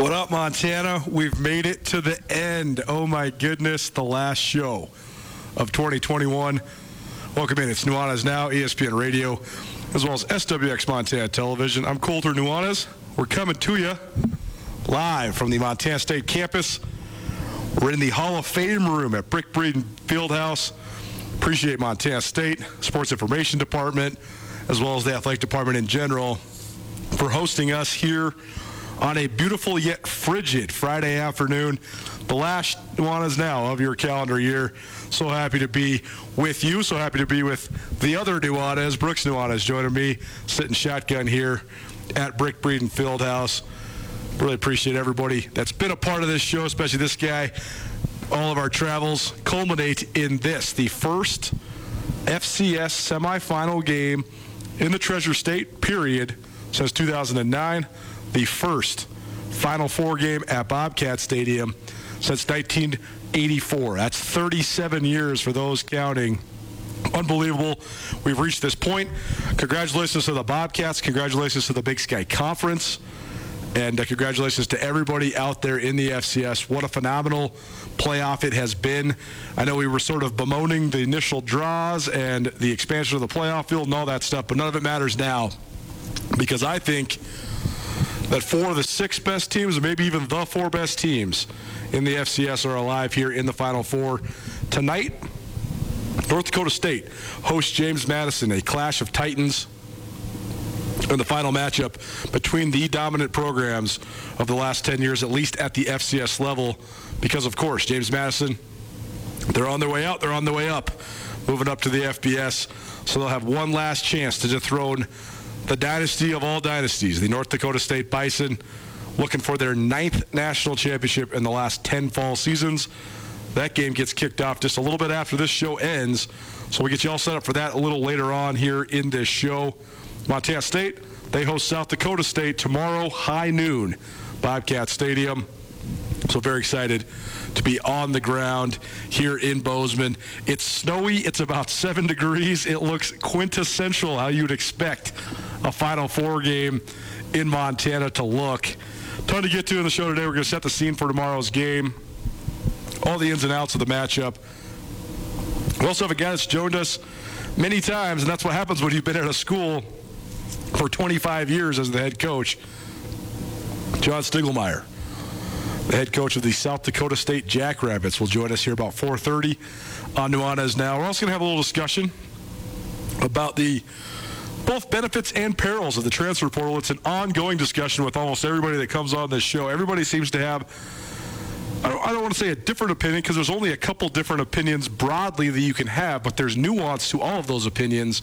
What up, Montana? We've made it to the end. Oh my goodness, the last show of 2021. Welcome in. It's Nuanez Now, ESPN Radio, as well as SWX Montana Television. I'm Colter Nuanez. We're coming to you live from the Montana State campus. We're in the Hall of Fame room at Brick Breeden Fieldhouse. Appreciate Montana State Sports Information Department, as well as the athletic department in general, for hosting us here on a beautiful yet frigid Friday afternoon. The last one is now of your calendar year. So happy to be with you. So happy to be with the other Nuanez, Brooks Nuanez, joining me, sitting shotgun here at Brick Breeden Fieldhouse. Really appreciate everybody that's been a part of this show, especially this guy. All of our travels culminate in this, the first FCS semifinal game in the Treasure State, period, since 2009. The first Final Four game at Bobcat Stadium since 1984. That's 37 years for those counting. Unbelievable. We've reached this point. Congratulations to the Bobcats. Congratulations to the Big Sky Conference. And uh, congratulations to everybody out there in the FCS. What a phenomenal playoff it has been. I know we were sort of bemoaning the initial draws and the expansion of the playoff field and all that stuff, but none of it matters now because I think that four of the six best teams, or maybe even the four best teams in the FCS, are alive here in the Final Four. Tonight, North Dakota State hosts James Madison, a clash of titans in the final matchup between the dominant programs of the last 10 years, at least at the FCS level, because, of course, James Madison, they're on their way out, they're on their way up, moving up to the FBS. So they'll have one last chance to dethrone the dynasty of all dynasties, the North Dakota State Bison, looking for their ninth national championship in the last 10 fall seasons. That game gets kicked off just a little bit after this show ends. So we get you all set up for that a little later on here in this show. Montana State, they host South Dakota State tomorrow, high noon, Bobcat Stadium. So very excited to be on the ground here in Bozeman. It's snowy. It's about seven degrees. It looks quintessential how you would expect a Final Four game in Montana to look. Ton to get to in the show today. We're going to set the scene for tomorrow's game. All the ins and outs of the matchup. We also have a that's joined us many times, and that's what happens when you've been at a school for 25 years as the head coach. John Stiegelmeier, the head coach of the South Dakota State Jackrabbits, will join us here about 4:30 on Nuanez Now. We're also going to have a little discussion about the both benefits and perils of the transfer portal. It's an ongoing discussion with almost everybody that comes on this show. Everybody seems to have I don't, I don't, want to say a different opinion because there's only a couple different opinions broadly that you can have, but there's nuance to all of those opinions.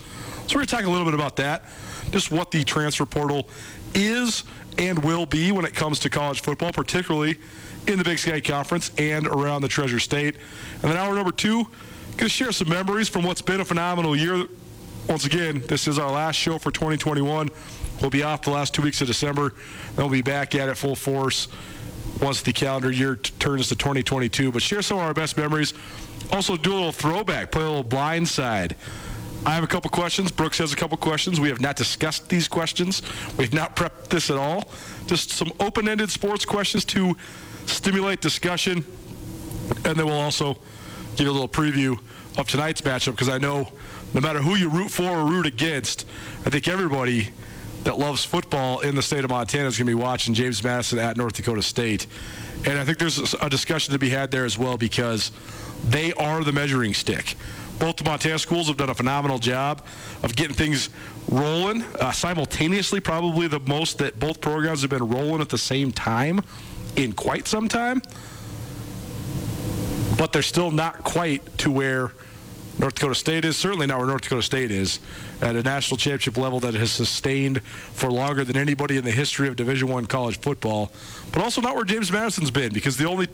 So we're going to talk a little bit about that, just what the transfer portal is and will be when it comes to college football, particularly in the Big Sky Conference and around the Treasure State. And then hour number two, going to share some memories from what's been a phenomenal year. Once again, this is our last show for 2021. We'll be off the last two weeks of December. Then we'll be back at it full force once the calendar year t- turns to 2022. But share some of our best memories. Also, do a little throwback, play a little blind side. I have a couple questions. Brooks has a couple questions. We have not discussed these questions. We've not prepped this at all. Just some open ended sports questions to stimulate discussion. And then we'll also give a little preview of tonight's matchup because I know no matter who you root for or root against, I think everybody that loves football in the state of Montana is going to be watching James Madison at North Dakota State. And I think there's a discussion to be had there as well because they are the measuring stick. Both the Montana schools have done a phenomenal job of getting things rolling uh, simultaneously, probably the most that both programs have been rolling at the same time in quite some time. But they're still not quite to where North Dakota State is, certainly not where North Dakota State is, at a national championship level that has sustained for longer than anybody in the history of Division One college football, but also not where James Madison's been, because the only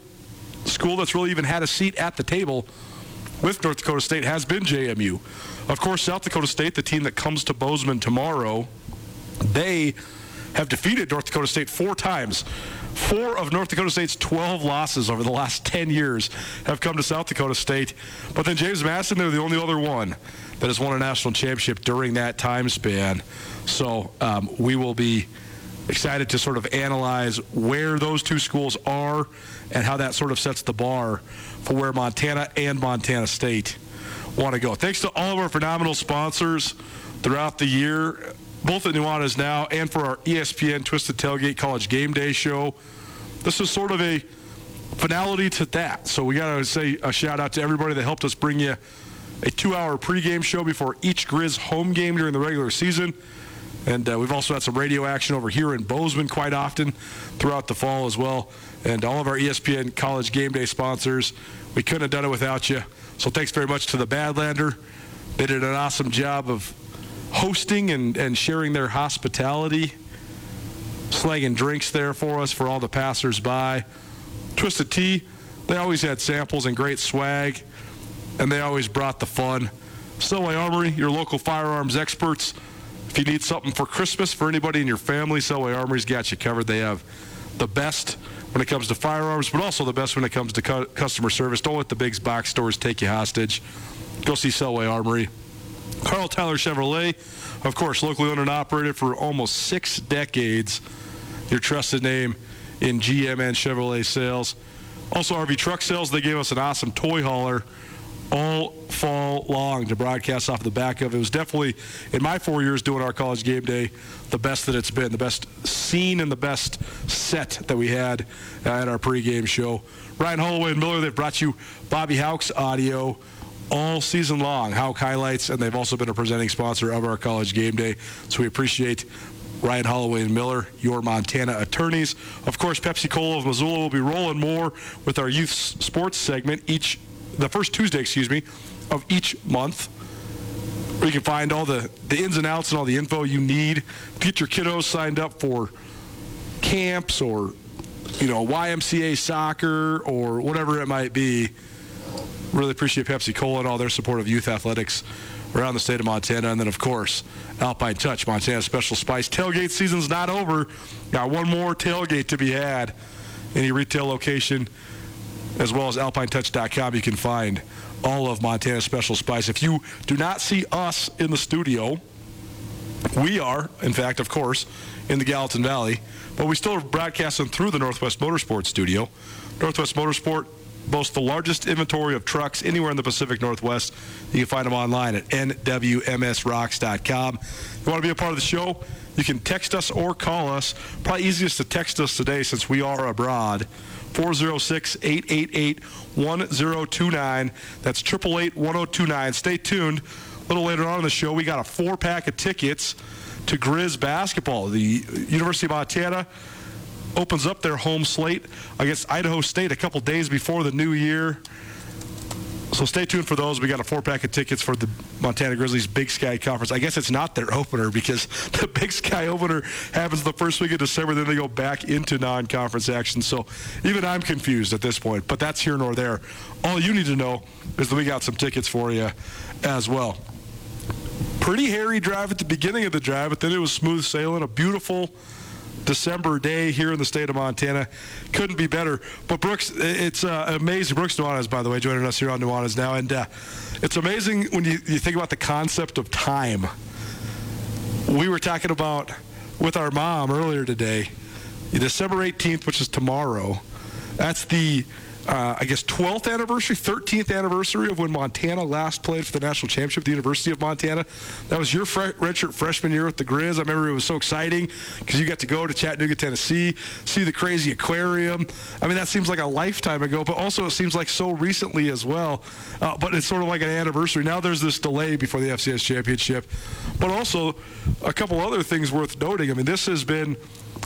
school that's really even had a seat at the table with North Dakota State has been JMU. Of course, South Dakota State, the team that comes to Bozeman tomorrow, they have defeated North Dakota State four times. Four of North Dakota State's 12 losses over the last 10 years have come to South Dakota State. But then James Madison, they're the only other one that has won a national championship during that time span. So um, we will be excited to sort of analyze where those two schools are and how that sort of sets the bar for where Montana and Montana State want to go. Thanks to all of our phenomenal sponsors throughout the year both at Nuanez now and for our ESPN Twisted Tailgate College Game Day show. This is sort of a finality to that. So we got to say a shout out to everybody that helped us bring you a two-hour pregame show before each Grizz home game during the regular season. And uh, we've also had some radio action over here in Bozeman quite often throughout the fall as well. And all of our ESPN College Game Day sponsors, we couldn't have done it without you. So thanks very much to the Badlander. They did an awesome job of hosting and, and sharing their hospitality, slanging drinks there for us for all the passersby. Twisted Tea, they always had samples and great swag, and they always brought the fun. Selway Armory, your local firearms experts. If you need something for Christmas for anybody in your family, Selway Armory's got you covered. They have the best when it comes to firearms, but also the best when it comes to cu- customer service. Don't let the big box stores take you hostage. Go see Selway Armory. Karl Tyler Chevrolet, of course, locally owned and operated for almost six decades. Your trusted name in GM and Chevrolet sales. Also, RV Truck Sales, they gave us an awesome toy hauler all fall long to broadcast off the back of. It was definitely, in my four years doing our college game day, the best that it's been, the best scene and the best set that we had at our pregame show. Ryan Holloway and Miller, they've brought you Bobby Hauck's audio all season long, Hauck Highlights, and they've also been a presenting sponsor of our college game day. So we appreciate Ryan Holloway and Miller, your Montana attorneys. Of course, Pepsi Cola of Missoula will be rolling more with our youth sports segment each, the first Tuesday, excuse me, of each month. Where you can find all the, the ins and outs and all the info you need. Get your kiddos signed up for camps or, you know, YMCA soccer or whatever it might be really appreciate Pepsi Cola and all their support of youth athletics around the state of Montana. And then, of course, Alpine Touch, Montana Special Spice. Tailgate season's not over. Got one more tailgate to be had any retail location, as well as alpinetouch.com, you can find all of Montana's special spice. If you do not see us in the studio, we are, in fact, of course, in the Gallatin Valley, but we still are broadcasting through the Northwest Motorsport studio. Northwest Motorsport boasts the largest inventory of trucks anywhere in the Pacific Northwest. You can find them online at nwmsrocks.com. You want to be a part of the show? You can text us or call us. Probably easiest to text us today since we are abroad. 406 888 1029. That's 888 1029. Stay tuned. A little later on in the show, we got a four pack of tickets to Grizz basketball. The University of Montana opens up their home slate against Idaho State a couple days before the new year. So stay tuned for those. We got a four pack of tickets for the Montana Grizzlies Big Sky Conference. I guess it's not their opener because the Big Sky opener happens the first week of December. Then they go back into non conference action. So even I'm confused at this point, but that's here nor there. All you need to know is that we got some tickets for you as well. Pretty hairy drive at the beginning of the drive, but then it was smooth sailing. A beautiful December day here in the state of Montana. Couldn't be better. But Brooks, it's uh, amazing. Brooks Nuanez, by the way, joining us here on Nuanez now. And uh, it's amazing when you, you think about the concept of time. We were talking about with our mom earlier today, December 18th, which is tomorrow. That's the uh, I guess 12th anniversary, 13th anniversary of when Montana last played for the national championship, the University of Montana. That was your fre- redshirt freshman year with the Grizz. I remember it was so exciting because you got to go to Chattanooga, Tennessee, see the crazy aquarium. I mean, that seems like a lifetime ago, but also it seems like so recently as well. Uh, but it's sort of like an anniversary. Now there's this delay before the FCS championship, but also a couple other things worth noting. I mean, this has been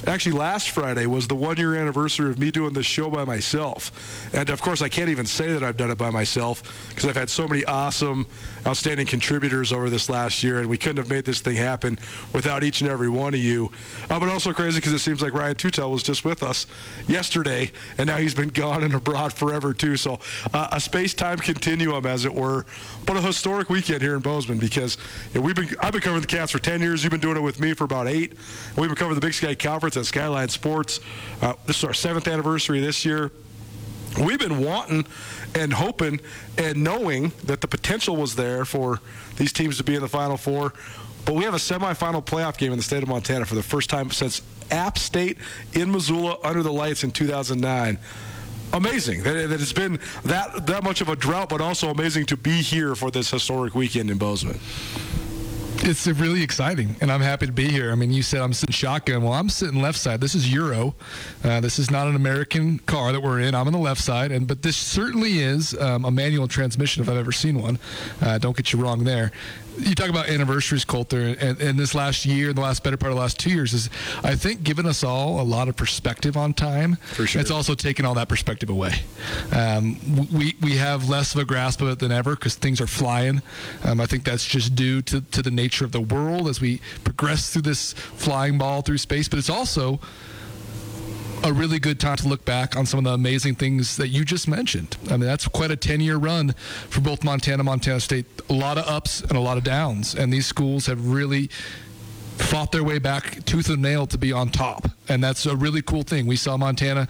Actually, last Friday was the one year anniversary of me doing this show by myself. And of course, I can't even say that I've done it by myself because I've had so many awesome, outstanding contributors over this last year, and we couldn't have made this thing happen without each and every one of you. Uh, but also crazy because it seems like Ryan Tutel was just with us yesterday, and now he's been gone and abroad forever, too. So uh, a space time continuum, as it were, but a historic weekend here in Bozeman because you know, we've been, I've been covering the Cats for 10 years. You've been doing it with me for about eight. We've been covering the Big Sky Conference at Skyline Sports. Uh, this is our seventh anniversary this year. We've been wanting and hoping and knowing that the potential was there for these teams to be in the Final Four. But we have a semifinal playoff game in the state of Montana for the first time since App State in Missoula under the lights in 2009 amazing that, it's been that that much of a drought, but also amazing to be here for this historic weekend in Bozeman it's really exciting, and I'm happy to be here. I mean, you said I'm sitting shotgun. Well, I'm sitting left side. This is Euro. Uh, this is not an American car that we're in. I'm on the left side, and but this certainly is um, a manual transmission if I've ever seen one. Uh, don't get you wrong there you talk about anniversaries, Colter, and, and, this last year, the last better part of the last two years is, I think, given us all a lot of perspective on time. For sure. It's also taken all that perspective away. Um, we we have less of a grasp of it than ever because things are flying. Um, I think that's just due to, to the nature of the world as we progress through this flying ball through space, but it's also a really good time to look back on some of the amazing things that you just mentioned. I mean, that's quite a 10 year run for both Montana, Montana State. A lot of ups and a lot of downs. And these schools have really fought their way back tooth and nail to be on top. And that's a really cool thing. We saw Montana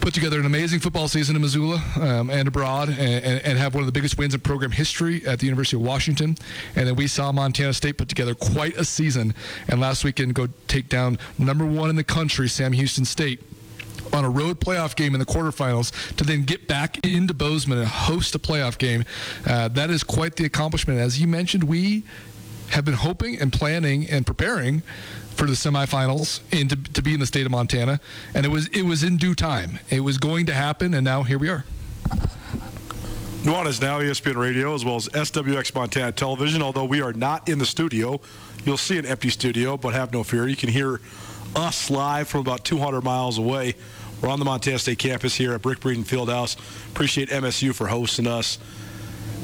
put together an amazing football season in Missoula um, and abroad and, and, and, have one of the biggest wins in program history at the University of Washington. And then we saw Montana State put together quite a season and last weekend go take down number one in the country, Sam Houston State on a road playoff game in the quarterfinals to then get back into Bozeman and host a playoff game. Uh, that is quite the accomplishment. As you mentioned, we have been hoping and planning and preparing for the semifinals and to, to be in the state of Montana, and it was it was in due time. It was going to happen, and now here we are. Nuanez now ESPN Radio as well as SWX Montana Television. Although we are not in the studio, you'll see an empty studio, but have no fear. You can hear us live from about 200 miles away. We're on the Montana State campus here at Brick Breeden Fieldhouse. Appreciate MSU for hosting us.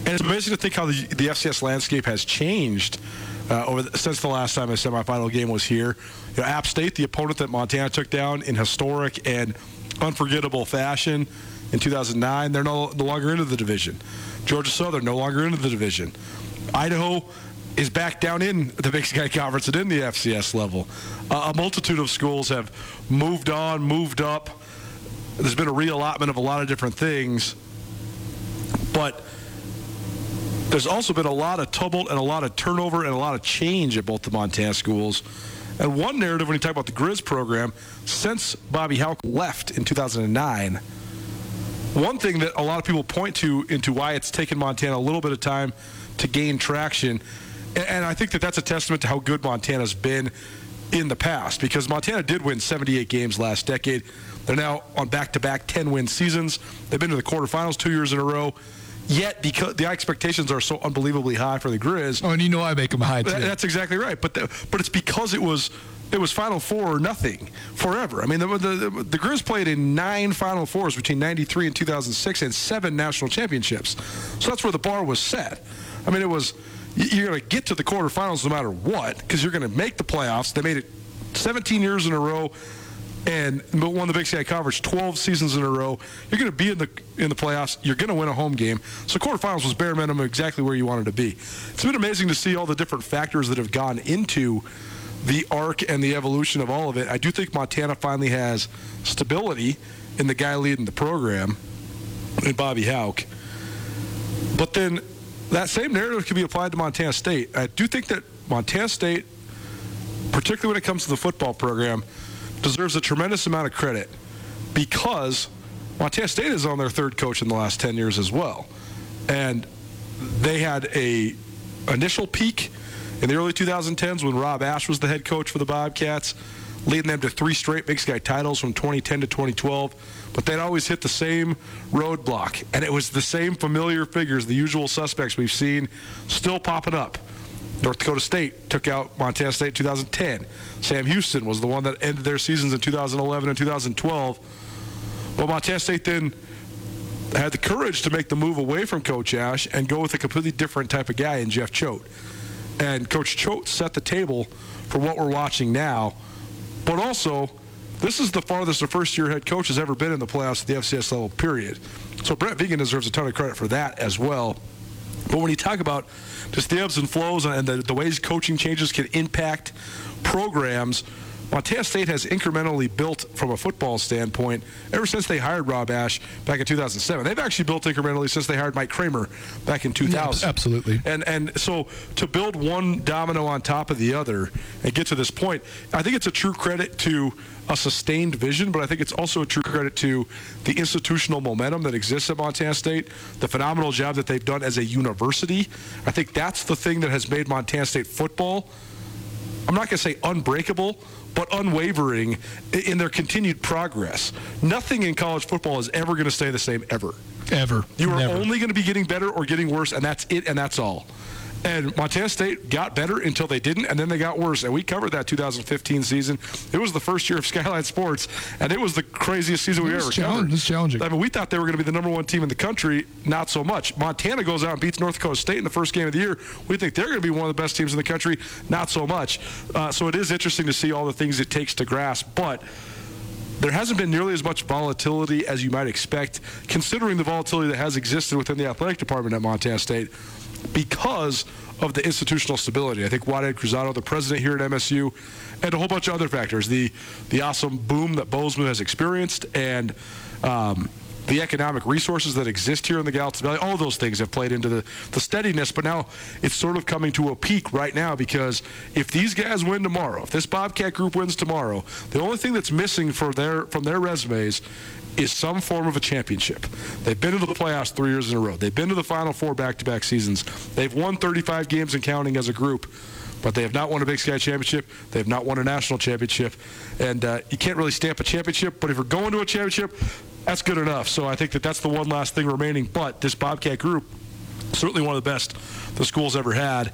And it's amazing to think how the, the FCS landscape has changed uh, over the, since the last time a semifinal game was here. You know, App State, the opponent that Montana took down in historic and unforgettable fashion in 2009, they're no, no longer into the division. Georgia Southern no longer into the division. Idaho is back down in the Big Sky Conference and in the FCS level. Uh, a multitude of schools have moved on, moved up, There's been a reallotment of a lot of different things, but there's also been a lot of tumult and a lot of turnover and a lot of change at both the Montana schools. And one narrative when you talk about the Grizz program, since Bobby Hauck left in 2009, one thing that a lot of people point to into why it's taken Montana a little bit of time to gain traction, and I think that that's a testament to how good Montana's been in the past because Montana did win 78 games last decade. They're now on back-to-back 10-win seasons. They've been to the quarterfinals two years in a row. Yet, because the expectations are so unbelievably high for the Grizz, Oh, and you know I make them high too. That's exactly right. But the, but it's because it was it was Final Four or nothing forever. I mean, the the, the, the Grizz played in nine Final Fours between '93 and 2006 and seven national championships. So that's where the bar was set. I mean, it was you're going to get to the quarterfinals no matter what because you're going to make the playoffs. They made it 17 years in a row. And won the Big Sky Conference 12 seasons in a row. You're going to be in the in the playoffs. You're going to win a home game. So quarterfinals was bare minimum exactly where you wanted to be. It's been amazing to see all the different factors that have gone into the arc and the evolution of all of it. I do think Montana finally has stability in the guy leading the program, in Bobby Hauck. But then that same narrative can be applied to Montana State. I do think that Montana State, particularly when it comes to the football program, deserves a tremendous amount of credit because Montana State is on their third coach in the last 10 years as well. And they had a initial peak in the early 2010s when Rob Ash was the head coach for the Bobcats, leading them to three straight Big Sky titles from 2010 to 2012. But they'd always hit the same roadblock, and it was the same familiar figures, the usual suspects we've seen, still popping up. North Dakota State took out Montana State in 2010. Sam Houston was the one that ended their seasons in 2011 and 2012. Well, Montana State then had the courage to make the move away from Coach Ash and go with a completely different type of guy in Jeff Choate. And Coach Choate set the table for what we're watching now. But also, this is the farthest a first-year head coach has ever been in the playoffs at the FCS level, period. So Brent Vigen deserves a ton of credit for that as well. But when you talk about just the ebbs and flows and the, the ways coaching changes can impact programs, Montana State has incrementally built from a football standpoint ever since they hired Rob Ash back in 2007. They've actually built incrementally since they hired Mike Kramer back in 2000. absolutely. And and so to build one domino on top of the other and get to this point, I think it's a true credit to a sustained vision, but I think it's also a true credit to the institutional momentum that exists at Montana State, the phenomenal job that they've done as a university. I think that's the thing that has made Montana State football I'm not going to say unbreakable, but unwavering in their continued progress. Nothing in college football is ever going to stay the same ever. Ever. You are Never. only going to be getting better or getting worse, and that's it, and that's all. And Montana State got better until they didn't, and then they got worse. And we covered that 2015 season. It was the first year of Skyline Sports, and it was the craziest season we ever covered. it was challenging. I mean, we thought they were going to be the number one team in the country. Not so much. Montana goes out and beats North Dakota State in the first game of the year. We think they're going to be one of the best teams in the country. Not so much. Uh, so it is interesting to see all the things it takes to grasp, but there hasn't been nearly as much volatility as you might expect, considering the volatility that has existed within the athletic department at Montana State because of the institutional stability. I think Waded Cruzado, the president here at MSU, and a whole bunch of other factors, the the awesome boom that Bozeman has experienced, and um, the economic resources that exist here in the Gallatin Valley, all those things have played into the, the steadiness. But now it's sort of coming to a peak right now because if these guys win tomorrow, if this Bobcat group wins tomorrow, the only thing that's missing for their from their resumes is some form of a championship. They've been to the playoffs three years in a row. They've been to the Final Four back-to-back seasons. They've won 35 games and counting as a group but they have not won a Big Sky championship. They have not won a national championship, and uh, you can't really stamp a championship. But if you're going to a championship, that's good enough. So I think that that's the one last thing remaining. But this Bobcat group, certainly one of the best the school's ever had.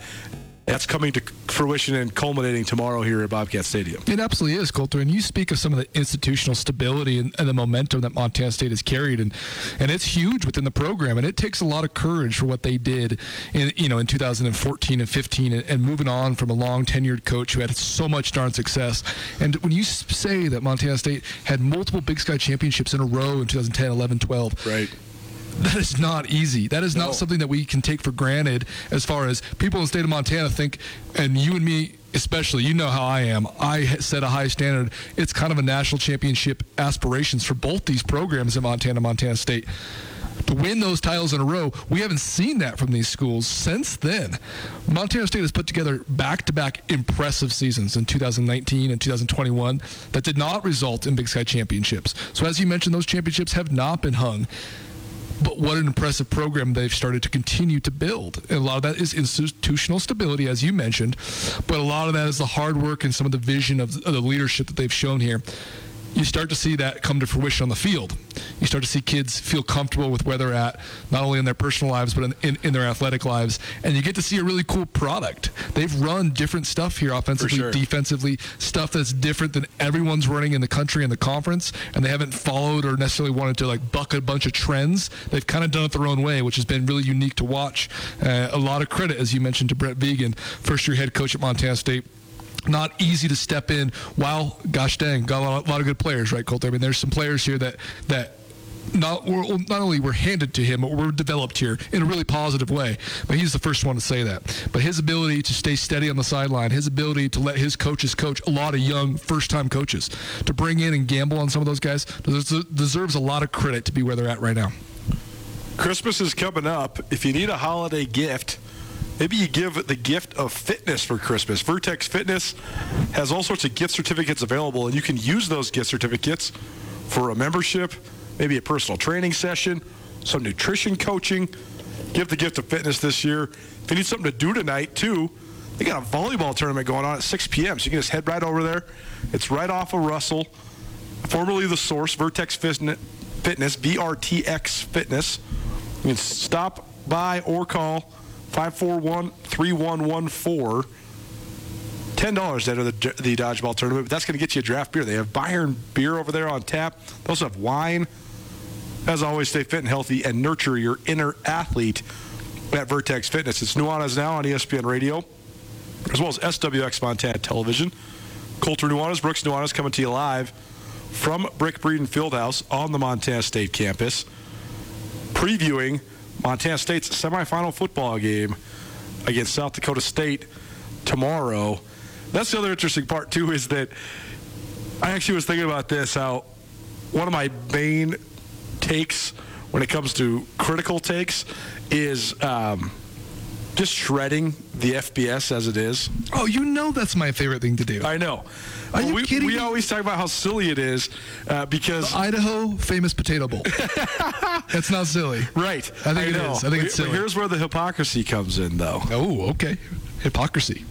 That's coming to fruition and culminating tomorrow here at Bobcat Stadium. It absolutely is, Colter. And you speak of some of the institutional stability and, and the momentum that Montana State has carried, and and it's huge within the program. And it takes a lot of courage for what they did, in you know, in 2014 and 15, and, and moving on from a long tenured coach who had so much darn success. And when you say that Montana State had multiple Big Sky championships in a row in 2010, 11, 12, Right. That is not easy. That is No. not something that we can take for granted as far as people in the state of Montana think, and you and me especially you know how I am. I set a high standard. It's kind of a national championship aspirations for both these programs in Montana, Montana State. To win those titles in a row, we haven't seen that from these schools since then. Montana State has put together back to back impressive seasons in 2019 and 2021 that did not result in Big Sky championships. So, as you mentioned, those championships have not been hung but what an impressive program they've started to continue to build. And a lot of that is institutional stability, as you mentioned, but a lot of that is the hard work and some of the vision of, of the leadership that they've shown here you start to see that come to fruition on the field. You start to see kids feel comfortable with where they're at, not only in their personal lives, but in, in, in their athletic lives. And you get to see a really cool product. They've run different stuff here offensively, sure. defensively, stuff that's different than everyone's running in the country and the conference. And they haven't followed or necessarily wanted to like buck a bunch of trends. They've kind of done it their own way, which has been really unique to watch. Uh, a lot of credit, as you mentioned, to Brent Vigen, first year head coach at Montana State not easy to step in. While, gosh dang, got a lot, a lot, of good players, right, Colter? I mean, there's some players here that that not not only were handed to him, but were developed here in a really positive way. But he's the first one to say that. But his ability to stay steady on the sideline, his ability to let his coaches coach a lot of young first-time coaches, to bring in and gamble on some of those guys, deserves a lot of credit to be where they're at right now. Christmas is coming up. If you need a holiday gift Maybe you give the gift of fitness for Christmas. Vertex Fitness has all sorts of gift certificates available, and you can use those gift certificates for a membership, maybe a personal training session, some nutrition coaching. Give the gift of fitness this year. If you need something to do tonight, too, they got a volleyball tournament going on at 6 p.m., so you can just head right over there. It's right off of Russell, formerly The Source, Vertex Fitness, VRTX Fitness. You can stop by or call 541 3114. $10 out of the, the dodgeball tournament, but that's going to get you a draft beer. They have Bayern beer over there on tap. They also have wine. As always, stay fit and healthy and nurture your inner athlete at Vertex Fitness. It's Nuanez Now on ESPN Radio, as well as SWX Montana Television. Colter Nuanez, Brooks Nuanez coming to you live from Brick Breeden Fieldhouse on the Montana State campus, previewing Montana State's semifinal football game against South Dakota State tomorrow. That's the other interesting part too is that I actually was thinking about this how one of my main takes when it comes to critical takes is um, just shredding the FBS as it is. Oh, you know that's my favorite thing to do. I know. Are you we, kidding we me? always talk about how silly it is uh, because the Idaho famous potato bowl. That's not silly. Right. I think I it know. is. I think it's But silly. Here's where the hypocrisy comes in, though. Oh, okay. Hypocrisy.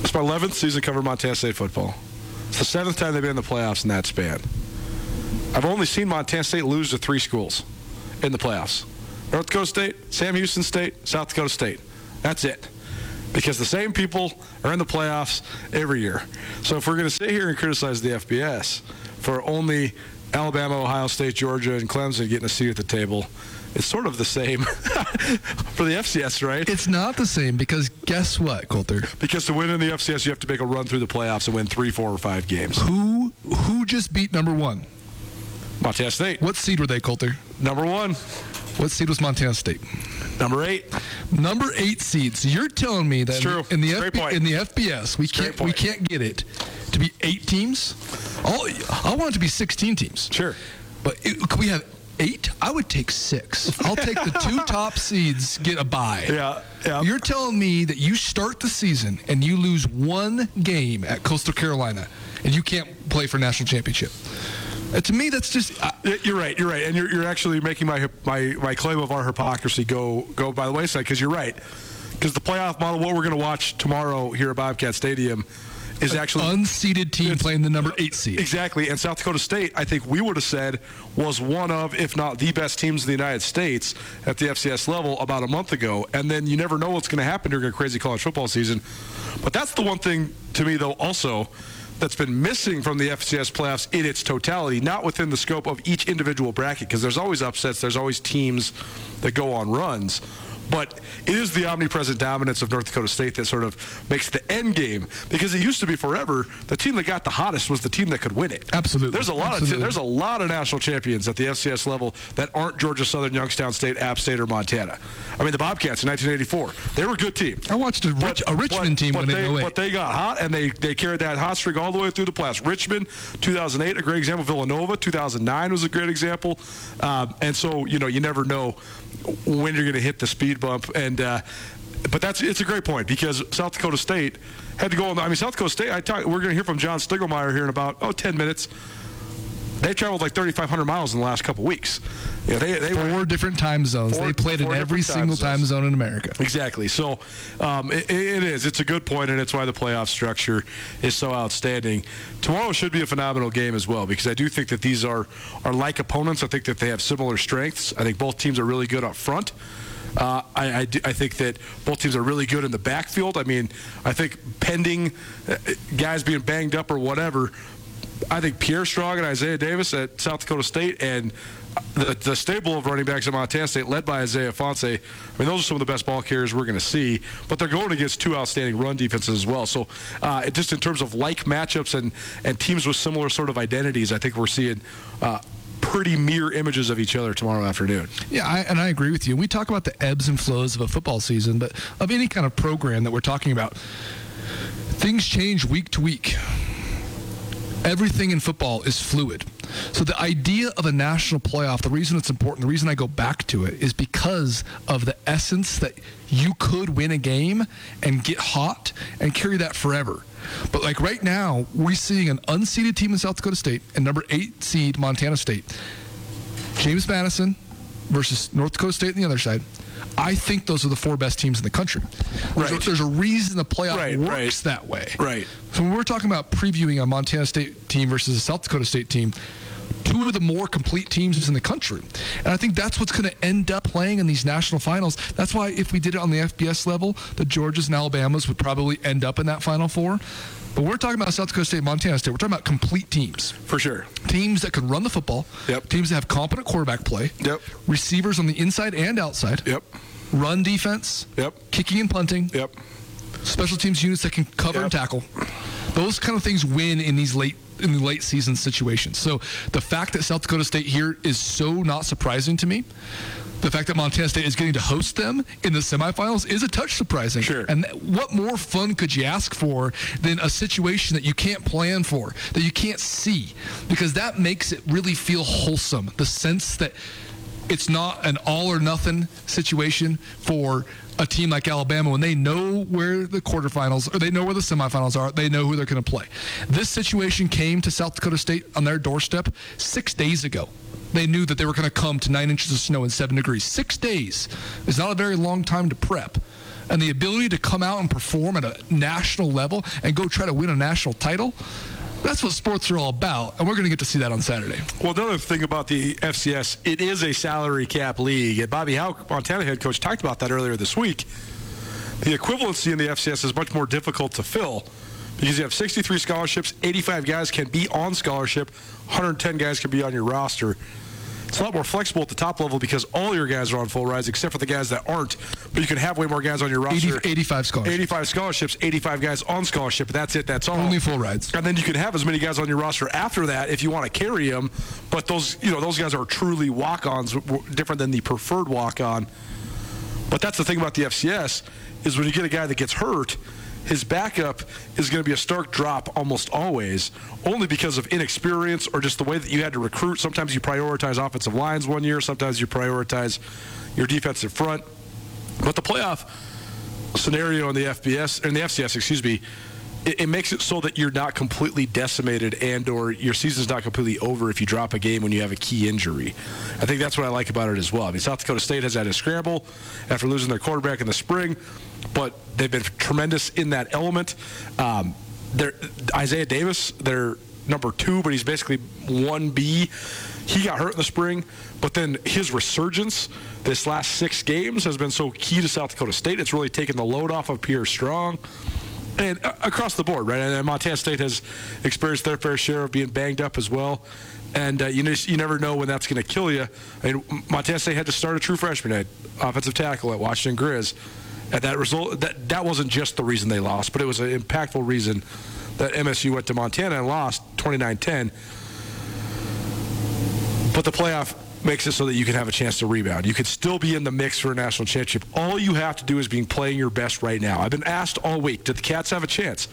It's my 11th season covering Montana State football. It's the seventh time they've been in the playoffs in that span. I've only seen Montana State lose to three schools in the playoffs North Dakota State, Sam Houston State, South Dakota State. That's it. Because the same people are in the playoffs every year. So if we're going to sit here and criticize the FBS for only Alabama, Ohio State, Georgia, and Clemson getting a seat at the table, it's sort of the same for the FCS, right? It's not the same because guess what, Colter? Because to win in the FCS, you have to make a run through the playoffs and win three, four, or five games. Who who just beat number one? Montana State, What seed were they, Colter? number one. What seed was Montana State? Number eight. Number eight seed. So you're telling me that in the FB, in the FBS we can't we can't get it to be eight teams. All, I want it to be 16 teams. Sure. But it, could we have eight? I would take six. I'll take the two top seeds get a bye. Yeah, yeah. You're telling me that you start the season and you lose one game at Coastal Carolina and you can't play for national championship. Uh, to me, that's just. Yeah, You're right. You're right, and you're, you're actually making my my my claim of our hypocrisy go go by the wayside because you're right. Because the playoff model, what we're going to watch tomorrow here at Bobcat Stadium, is actually unseeded team playing the number eight seed. Exactly. And South Dakota State, I think we would have said, was one of, if not the best teams in the United States at the FCS level about a month ago. And then you never know what's going to happen during a crazy college football season. But that's the one thing to me, though, also that's been missing from the FCS playoffs in its totality, not within the scope of each individual bracket, because there's always upsets, there's always teams that go on runs. But it is the omnipresent dominance of North Dakota State that sort of makes the end game because it used to be forever the team that got the hottest was the team that could win it. Absolutely. There's a lot Absolutely. of there's a lot of national champions at the FCS level that aren't Georgia Southern, Youngstown State, App State, or Montana. I mean, the Bobcats in 1984, they were a good team. I watched a, Rich, a Richmond team but win they, in 08. but they got hot and they, they carried that hot streak all the way through the playoffs. Richmond, 2008, a great example. Villanova, 2009 was a great example. Um, and so, you know, you never know when you're going to hit the speed bump. And uh, but that's it's a great point because South Dakota State had to go on. I mean, South Dakota State. I talk, we're going to hear from John Stiegelmeier here in about oh 10 minutes. They traveled like 3,500 miles in the last couple weeks. Yeah, they they were Four different time zones. Four- they played in every different time single time zone in America. Exactly. So um, it, it is. It's a good point, and it's why the playoff structure is so outstanding. Tomorrow should be a phenomenal game as well because I do think that these are are like opponents. I think that they have similar strengths. I think both teams are really good up front. Uh, I, I, do- I think that both teams are really good in the backfield. I mean, I think pending uh, guys being banged up or whatever, I think Pierre Strong and Isaiah Davis at South Dakota State and the, the stable of running backs at Montana State, led by Isaiah Ifanse, I mean, those are some of the best ball carriers we're going to see. But they're going against two outstanding run defenses as well. So, uh, just in terms of like matchups and, and teams with similar sort of identities, I think we're seeing uh, pretty mirror images of each other tomorrow afternoon. Yeah, I, and I agree with you. We talk about the ebbs and flows of a football season, but of any kind of program that we're talking about, things change week to week. Everything in football is fluid. So the idea of a national playoff, the reason it's important, the reason I go back to it is because of the essence that you could win a game and get hot and carry that forever. But like right now, we're seeing an unseeded team in South Dakota State and number eight seed Montana State. James Madison versus North Dakota State on the other side. I think those are the four best teams in the country. There's, a, Right. there's a reason the playoff Right, works right. that way. Right. So when we're talking about previewing a Montana State team versus a South Dakota State team, two of the more complete teams in the country. And I think that's what's going to end up playing in these national finals. That's why if we did it on the FBS level, the Georgias and Alabamas would probably end up in that Final Four. But we're talking about South Dakota State, Montana State. We're talking about complete teams For sure. teams that can run the football, Yep. teams that have competent quarterback play, Yep. receivers on the inside and outside, Yep. run defense, Yep. kicking and punting, Yep. special teams units that can cover and tackle. Those kind of things win in these late in the late season situations. So the fact that South Dakota State here is so not surprising to me. The fact that Montana State is getting to host them in the semifinals is a touch surprising. Sure. And what more fun could you ask for than a situation that you can't plan for, that you can't see? Because that makes it really feel wholesome. The sense that it's not an all or nothing situation for a team like Alabama when they know where the quarterfinals or they know where the semifinals are, they know who they're going to play. This situation came to South Dakota State on their doorstep six days ago. They knew that they were going to come to nine inches of snow and seven degrees. Six days is not a very long time to prep. And the ability to come out and perform at a national level and go try to win a national title, that's what sports are all about. And we're going to get to see that on Saturday. Well, another thing about the FCS, it is a salary cap league. And Bobby Hauck, Montana head coach, talked about that earlier this week. The equivalency in the FCS is much more difficult to fill because you have 63 scholarships, 85 guys can be on scholarship, 110 guys can be on your roster. It's a lot more flexible at the top level because all your guys are on full rides except for the guys that aren't. But you can have way more guys on your 80, roster. 85 scholarships. 85 scholarships, 85 guys on scholarship. That's it. That's all. Only full rides. And then you can have as many guys on your roster after that if you want to carry them. But those, you know, those guys are truly walk-ons, different than the preferred walk-on. But that's the thing about the FCS is when you get a guy that gets hurt, his backup is going to be a stark drop almost always, only because of inexperience or just the way that you had to recruit. Sometimes you prioritize offensive lines one year, sometimes you prioritize your defensive front. But the playoff scenario in the FBS in the FCS, excuse me, it, it makes it so that you're not completely decimated and or your season's not completely over if you drop a game when you have a key injury. I think that's what I like about it as well. I mean, South Dakota State has had a scramble after losing their quarterback in the spring, but they've been tremendous in that element. Um, Isaiah Davis, they're number two, but he's basically one B. He got hurt in the spring, but then his resurgence this last six games has been so key to South Dakota State. It's really taken the load off of Pierre Strong. And uh, across the board, right? And Montana State has experienced their fair share of being banged up as well. And uh, you know, you never know when that's going to kill you. I mean, Montana State had to start a true freshman at offensive tackle at Washington Grizz, and that result that that wasn't just the reason they lost, but it was an impactful reason that MSU went to Montana and lost 29-10. But the playoff makes it so that you can have a chance to rebound. You could still be in the mix for a national championship. All you have to do is being playing your best right now. I've been asked all week, did the Cats have a chance?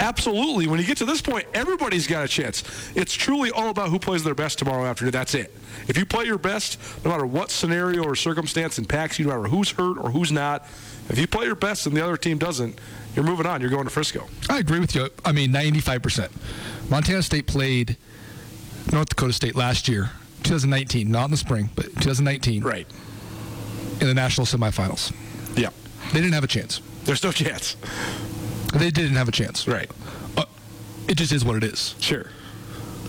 Absolutely. When you get to this point, everybody's got a chance. It's truly all about who plays their best tomorrow afternoon. That's it. If you play your best, no matter what scenario or circumstance impacts you, no matter who's hurt or who's not, if you play your best and the other team doesn't, you're moving on. You're going to Frisco. I agree with you. I mean, 95%. Montana State played North Dakota State last year, 2019, not in the spring, but 2019. Right. In the national semifinals. Yeah. They didn't have a chance. There's no chance. They didn't have a chance. Right. Uh, it just is what it is. Sure.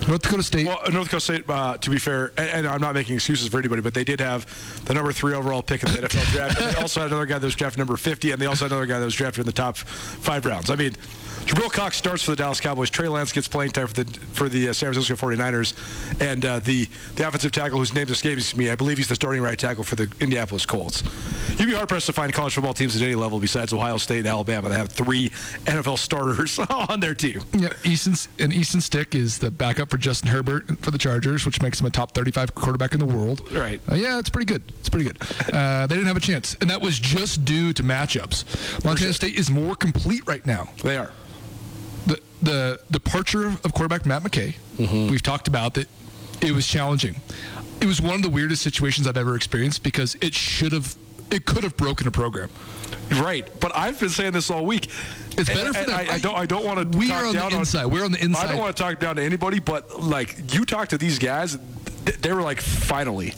North Dakota State. Well, North Dakota State, uh, to be fair, and, and, I'm not making excuses for anybody, but they did have the number three overall pick in the NFL draft. And they also had another guy that was drafted number 50, and they also had another guy that was drafted in the top five rounds. I mean, Jabril Cox starts for the Dallas Cowboys. Trey Lance gets playing time for the for the uh, San Francisco 49ers, and uh, the the offensive tackle whose name escapes me, I believe he's the starting right tackle for the Indianapolis Colts. You'd be hard pressed to find college football teams at any level besides Ohio State and Alabama that have three NFL starters on their team. Yeah, Easton and Easton Stick is the backup for Justin Herbert for the Chargers, which makes him a top 35 quarterback in the world. Right. Uh, yeah, it's pretty good. It's pretty good. Uh, they didn't have a chance, and that was just due to matchups. Montana State is more complete right now. They are the departure of quarterback Matt McKay. Mm-hmm. We've talked about that. It was challenging. It was one of the weirdest situations I've ever experienced because it should have, it could have broken a program. Right, but I've been saying this all week. It's better and, for them. I, I, don't. I don't want to. We are on the inside. On, We're on the inside. I don't want to talk down to anybody, but like you talk to these guys, they were like, finally,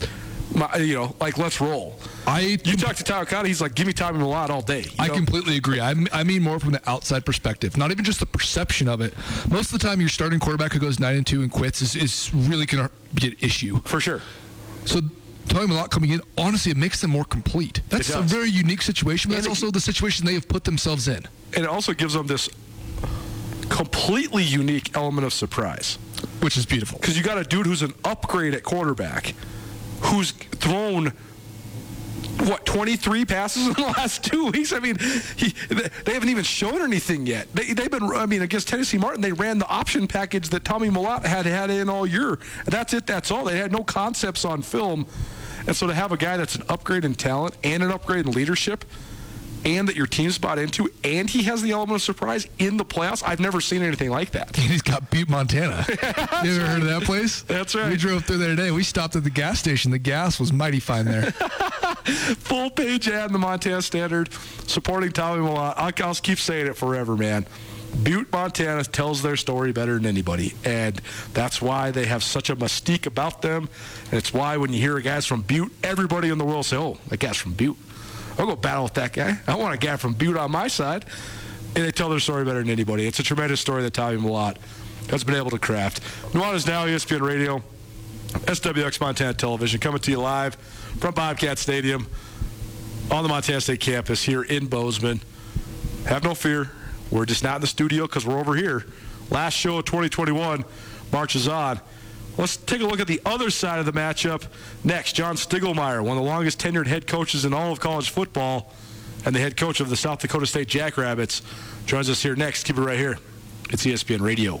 my, you know, like let's roll. I you talk to Tyler Connie, he's like, give me Tommy Mellott all day. I know? completely agree. I, I mean more from the outside perspective, not even just the perception of it. Most of the time, your starting quarterback who goes nine and two and quits is, is really going to be an issue for sure. So Tommy Mellott coming in, honestly, it makes them more complete. That's a very unique situation, but and that's also the situation they have put themselves in. And it also gives them this completely unique element of surprise, which is beautiful. Because you got a dude who's an upgrade at quarterback, who's thrown what 23 passes in the last two weeks. I mean, he, they haven't even shown anything yet. They, have been. I mean, against Tennessee Martin, they ran the option package that Tommy Mellott had had in all year. That's it. That's all. They had no concepts on film, and so to have a guy that's an upgrade in talent and an upgrade in leadership and that your team's bought into, and he has the element of surprise in the playoffs. I've never seen anything like that. And he's got Butte, Montana. you ever right. heard of that place? That's right. We drove through there today. We stopped at the gas station. The gas was mighty fine there. Full page ad in the Montana Standard supporting Tommy Mellott. I'll, I'll keep saying it forever, man. Butte, Montana tells their story better than anybody. And that's why they have such a mystique about them. And it's why when you hear a guys from Butte, everybody in the world say, oh, that guy's from Butte. I'll go battle with that guy. I want a guy from Butte on my side. And they tell their story better than anybody. It's a tremendous story that Tommy Mellott has been able to craft. Nuanez Now, ESPN Radio, SWX Montana Television, coming to you live from Bobcat Stadium on the Montana State campus here in Bozeman. Have no fear. We're just not in the studio because we're over here. Last show of 2021 marches on. Let's take a look at the other side of the matchup next. John Stiegelmeier, one of the longest tenured head coaches in all of college football, and the head coach of the South Dakota State Jackrabbits, joins us here next. Keep it right here. It's ESPN Radio.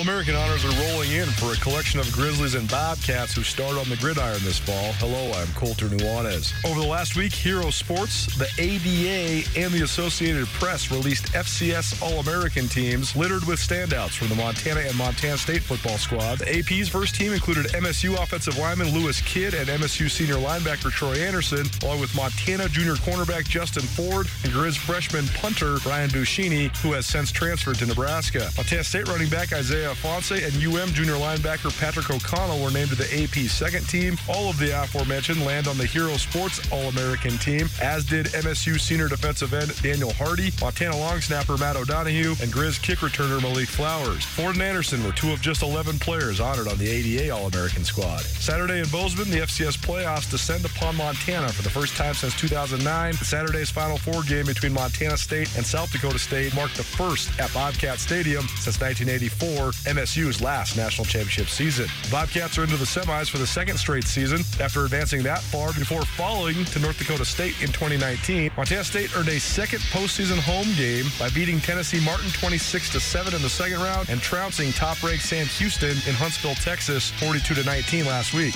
All American honors are rolling in for a collection of Grizzlies and Bobcats who start on the gridiron this fall. Hello, I'm Colter Nuanez. Over the last week, Hero Sports, the ADA, and the Associated Press released FCS All American teams littered with standouts from the Montana and Montana State football squad. The AP's first team included MSU offensive lineman Lewis Kidd and MSU senior linebacker Troy Anderson, along with Montana junior cornerback Justin Ford and Grizz freshman punter Brian Buschini, who has since transferred to Nebraska. Montana State running back Isaiah Isaiah Ifanse and UM junior linebacker Patrick O'Connell were named to the AP second team. All of the aforementioned land on the Hero Sports All-American team, as did MSU senior defensive end Daniel Hardy, Montana long snapper Matt O'Donohue, and Grizz kick returner Malik Flowers. Ford and Anderson were two of just 11 players honored on the ADA All-American squad. Saturday in Bozeman, the FCS playoffs descend upon Montana for the first time since 2009. Saturday's Final Four game between Montana State and South Dakota State marked the first at Bobcat Stadium since 1984 MSU's last national championship season. Bobcats are into the semis for the second straight season after advancing that far before falling to North Dakota State in 2019. Montana State earned a second postseason home game by beating Tennessee Martin 26 to 7 in the second round and trouncing top-ranked Sam Houston in Huntsville, Texas 42 to 19 last week.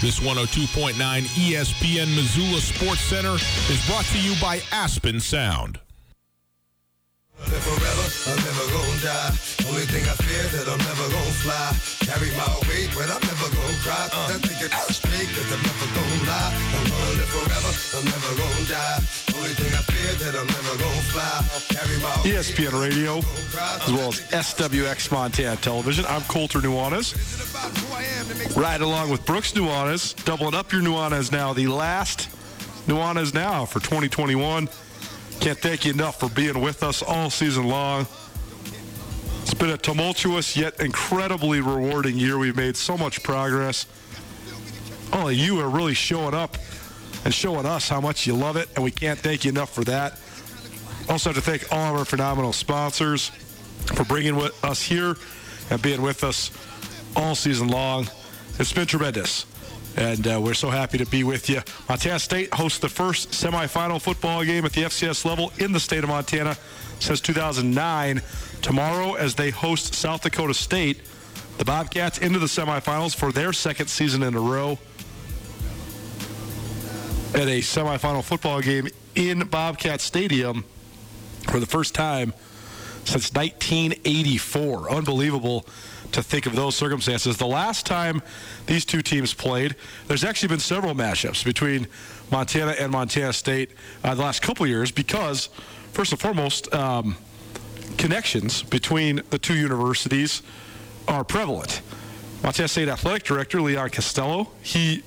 This 102.9 ESPN Missoula Sports Center is brought to you by Aspen Sound. Live forever, I'm never gonna die. Only thing I fear that I'm never gonna fly. Carry my weight, but I'm never gonna cry. Uh. I think it's straight, cause I'm never gonna lie. I'm gonna live forever, I'm never gonna die. Only thing I fear that I'm never gonna fly. Carry my ESPN Radio, as well as SWX Montana Television. I'm Colter Nuanez. Right along with Brooks Nuanez, doubling up your Nuanez now. The last Nuanez now for 2021. Can't thank you enough for being with us all season long. It's been a tumultuous yet incredibly rewarding year. We've made so much progress. Only you are really showing up and showing us how much you love it, and we can't thank you enough for that. Also, have to thank all of our phenomenal sponsors for bringing with us here and being with us all season long. It's been tremendous and uh, we're so happy to be with you. Montana State hosts the first semifinal football game at the FCS level in the state of Montana since 2009. Tomorrow, as they host South Dakota State, the Bobcats into the semifinals for their second season in a row at a semifinal football game in Bobcat Stadium for the first time since 1984. Unbelievable to think of those circumstances. The last time these two teams played, there's actually been several matchups between Montana and Montana State uh, the last couple years because, first and foremost, um, connections between the two universities are prevalent. Montana State Athletic Director Leon Costello, he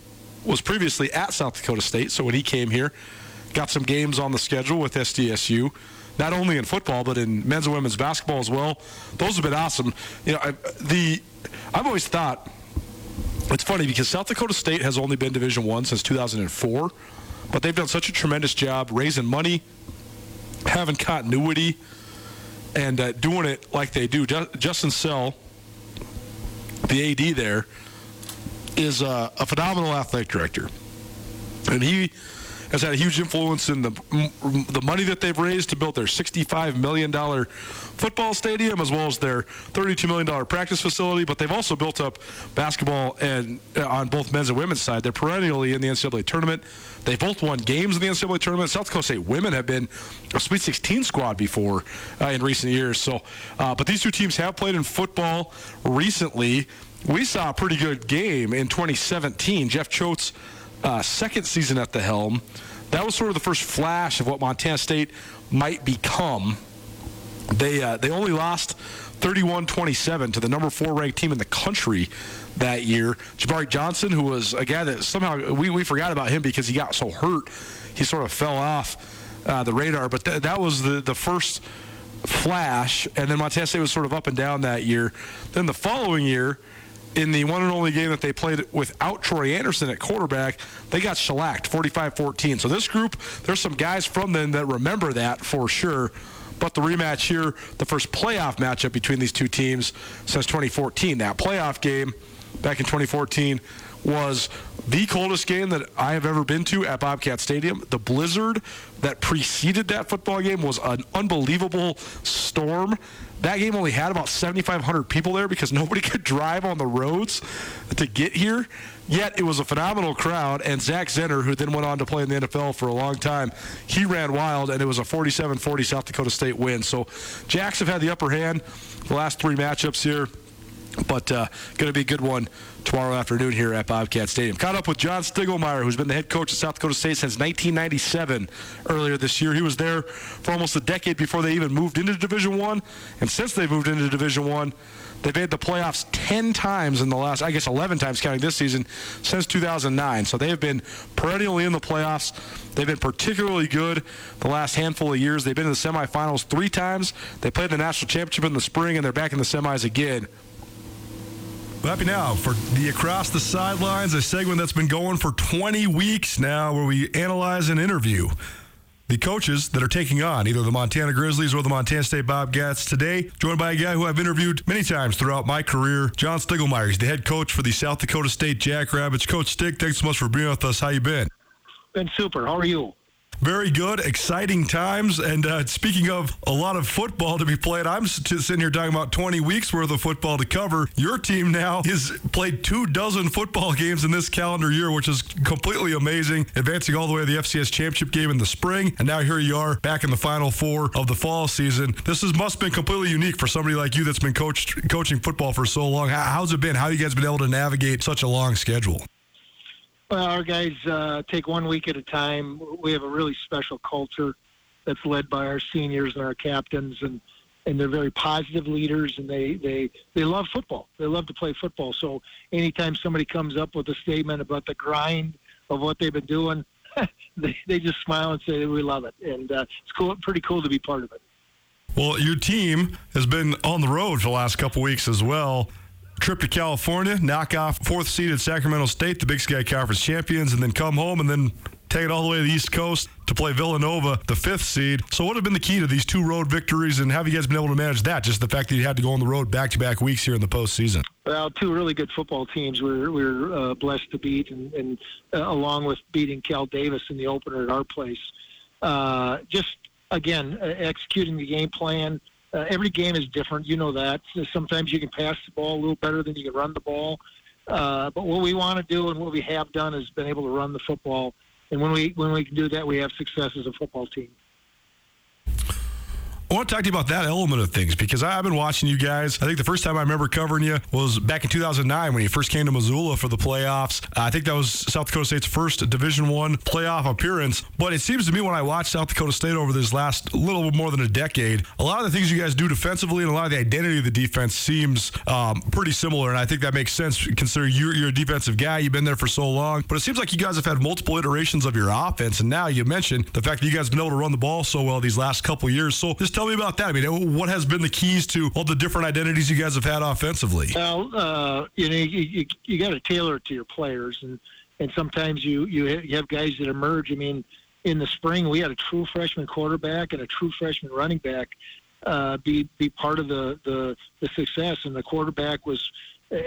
was previously at South Dakota State, so when he came here, got some games on the schedule with SDSU not only in football but in men's and women's basketball as well. Those have been awesome. You know, I, the I've always thought it's funny because South Dakota State has only been Division One since 2004, but they've done such a tremendous job raising money, having continuity, and uh, doing it like they do. Justin Sell, the AD there, is uh, a phenomenal athletic director, and he has had a huge influence in the the money that they've raised to build their 65 million dollar football stadium as well as their 32 million dollar practice facility. But they've also built up basketball and uh, on both men's and women's side. They're perennially in the NCAA tournament. They've both won games in the NCAA tournament. South Dakota State women have been a Sweet 16 squad before uh, in recent years. So, uh, but these two teams have played in football recently. We saw a pretty good game in 2017. Jeff Choate's uh, second season at the helm. That was sort of the first flash of what Montana State might become. They uh, they only lost 31-27 to the number four ranked team in the country that year. Jabari Johnson, who was a guy that somehow we, we forgot about him because he got so hurt, he sort of fell off uh, the radar. But th- that was the the first flash, and then Montana State was sort of up and down that year. Then the following year in the one and only game that they played without Troy Anderson at quarterback, they got shellacked 45-14. So this group, there's some guys from them that remember that for sure. But the rematch here, the first playoff matchup between these two teams since 2014. That playoff game back in 2014 was the coldest game that I have ever been to at Bobcat Stadium. The blizzard that preceded that football game was an unbelievable storm. That game only had about 7,500 people there because nobody could drive on the roads to get here. Yet it was a phenomenal crowd, and Zach Zenner, who then went on to play in the NFL for a long time, he ran wild, and it was a 47-40 South Dakota State win. So Jacks have had the upper hand the last three matchups here, but uh, going to be a good one tomorrow afternoon here at Bobcat Stadium. Caught up with John Stiegelmeier, who's been the head coach of South Dakota State since 1997. Earlier this year, he was there for almost a decade before they even moved into Division One, and since they moved into Division One. They've made the playoffs 10 times in the last, I guess 11 times counting this season, since 2009. So they have been perennially in the playoffs. They've been particularly good the last handful of years. They've been in the semifinals three times. They played the national championship in the spring, and they're back in the semis again. Happy now for the Across the Sidelines, a segment that's been going for 20 weeks now where we analyze and interview the coaches that are taking on either the Montana Grizzlies or the Montana State Bobcats today. Joined by a guy who I've interviewed many times throughout my career, John Stiegelmeier. He's the head coach for the South Dakota State Jackrabbits. Coach Stig, thanks so much for being with us. How you been? Been super. How are you? Very good, exciting times. And uh, speaking of a lot of football to be played, I'm sitting here talking about 20 weeks worth of football to cover. Your team now has played two dozen football games in this calendar year, which is completely amazing. Advancing all the way to the FCS championship game in the spring, and now here you are back in the final four of the fall season. This has must have been completely unique for somebody like you that's been coached coaching football for so long. How's it been? How you guys been able to navigate such a long schedule? Well, our guys uh, take one week at a time. We have a really special culture that's led by our seniors and our captains, and and they're very positive leaders, and they they they love football. They love to play football. So anytime somebody comes up with a statement about the grind of what they've been doing, they they just smile and say we love it, and uh, it's cool, pretty cool to be part of it. Well, your team has been on the road for the last couple weeks as well trip to California, knock off fourth seed seeded Sacramento State, the Big Sky Conference champions, and then come home and then take it all the way to the East Coast to play Villanova, the fifth seed. So, what have been the key to these two road victories, and have you guys been able to manage that? Just the fact that you had to go on the road back to back weeks here in the postseason. Well, two really good football teams we're, we're uh, blessed to beat, and, and uh, along with beating Cal Davis in the opener at our place. Uh, just, again, uh, executing the game plan uh, every game is different. You know that. Sometimes you can pass the ball a little better than you can run the ball. Uh, but what we want to do and what we have done is been able to run the football. And when we when we can do that, we have success as a football team. I want to talk to you about that element of things because I've been watching you guys. I think the first time I remember covering you was back in 2009 when you first came to Missoula for the playoffs. I think that was South Dakota State's first Division One playoff appearance. But it seems to me when I watch South Dakota State over this last little more than a decade, a lot of the things you guys do defensively and a lot of the identity of the defense seems um, pretty similar. And I think that makes sense considering you're, you're a defensive guy. You've been there for so long. But it seems like you guys have had multiple iterations of your offense. And now you mentioned the fact that you guys have been able to run the ball so well these last couple years. So just tell me about that. I mean, what has been the keys to all the different identities you guys have had offensively? Well, uh, you know, you, you, you got to tailor it to your players, and and sometimes you you have guys that emerge. I mean, in the spring we had a true freshman quarterback and a true freshman running back uh, be be part of the, the the success, and the quarterback was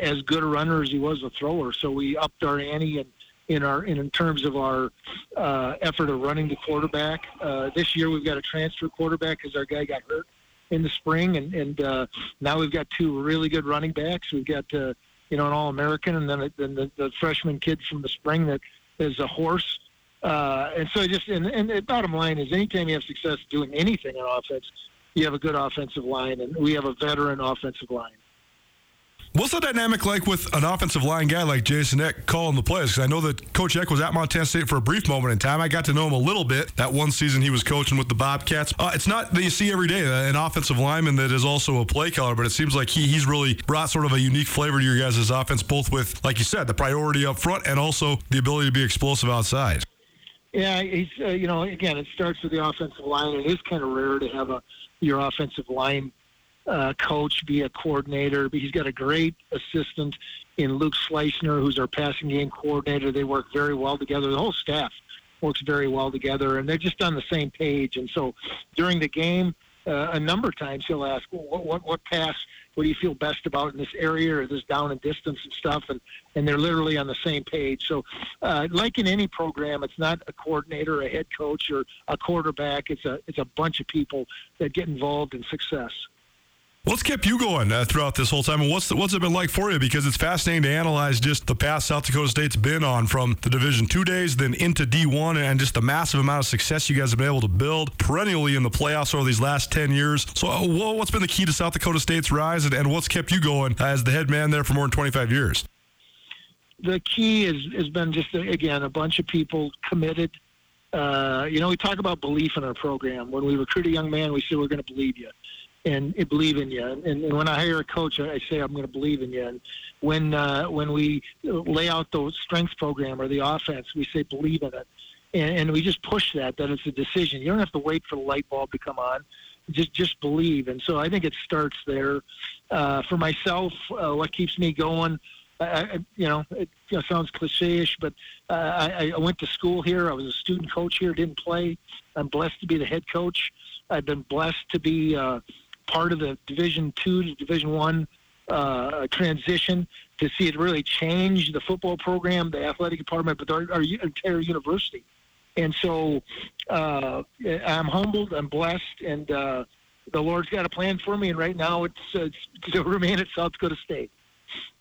as good a runner as he was a thrower. So we upped our ante and in our in, terms of our uh, effort of running the quarterback. Uh, this year we've got a transfer quarterback because our guy got hurt in the spring, and and uh, now we've got two really good running backs. We've got uh, you know an All American, and then then the, the freshman kid from the spring that is a horse. Uh, and so just and, and the bottom line is anytime you have success doing anything on offense, you have a good offensive line, and we have a veteran offensive line. What's the dynamic like with an offensive line guy like Jason Eck calling the plays? Because I know that Coach Eck was at Montana State for a brief moment in time. I got to know him a little bit that one season he was coaching with the Bobcats. Uh, it's not that you see every day an offensive lineman that is also a play caller, but it seems like he, he's really brought sort of a unique flavor to your guys' offense, both with, like you said, the priority up front and also the ability to be explosive outside. Yeah, he's uh, you know again it starts with the offensive line. It is kind of rare to have a your offensive line uh, coach, be a coordinator. But he's got a great assistant in Luke Schleusner, who's our passing game coordinator. They work very well together. The whole staff works very well together, and they're just on the same page. And so during the game, uh, a number of times he'll ask, well, what, what what pass? What do you feel best about in this area or this down and distance and stuff? And and they're literally on the same page. So, uh, like in any program, it's not a coordinator, a head coach, or a quarterback. It's a it's a bunch of people that get involved in success. What's kept you going uh, throughout this whole time, and what's the, what's it been like for you? Because it's fascinating to analyze just the path South Dakota State's been on from the Division Two days, then into D1, and just the massive amount of success you guys have been able to build perennially in the playoffs over these last ten years. So, uh, what's been the key to South Dakota State's rise, and, and what's kept you going as the head man there for more than 25 years? The key is, has been just again a bunch of people committed. Uh, you know, we talk about belief in our program. When we recruit a young man, we say we're going to believe you and believe in you. And, and when I hire a coach, I say I'm going to believe in you. And when uh, when we lay out the strength program or the offense, we say believe in it. And, and we just push that that it's a decision. You don't have to wait for the light bulb to come on. Just just believe. And so I think it starts there. Uh, for myself, uh, what keeps me going. I, you know, it you know, sounds cliche-ish, but uh, I, I went to school here. I was a student coach here. Didn't play. I'm blessed to be the head coach. I've been blessed to be uh, part of the Division Two to Division One uh, transition to see it really change the football program, the athletic department, but our, our entire university. And so uh, I'm humbled, I'm blessed, and uh, the Lord's got a plan for me. And right now, it's, it's to remain at South Dakota State.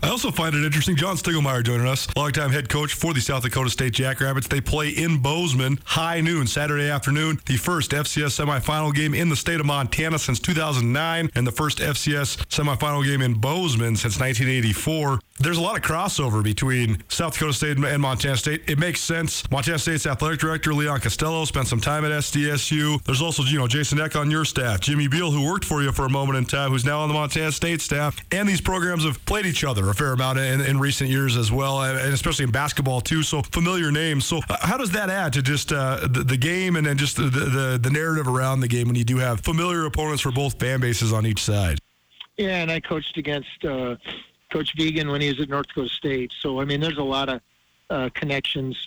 I also find it interesting. John Stiegelmeier joining us, longtime head coach for the South Dakota State Jackrabbits. They play in Bozeman, high noon, Saturday afternoon. The first FCS semifinal game in the state of Montana since 2009, and the first FCS semifinal game in Bozeman since 1984. There's a lot of crossover between South Dakota State and Montana State. It makes sense. Montana State's athletic director Leon Costello spent some time at SDSU. There's also, you know, Jason Eck on your staff, Jimmy Beal, who worked for you for a moment in time, who's now on the Montana State staff, and these programs have played each other a fair amount in, in recent years as well, and especially in basketball too. So familiar names. So how does that add to just uh, the, the, game and then just the, the, the narrative around the game when you do have familiar opponents for both fan bases on each side? Yeah, and I coached against uh, Coach Vigen when he was at North Dakota State. So I mean, there's a lot of uh, connections.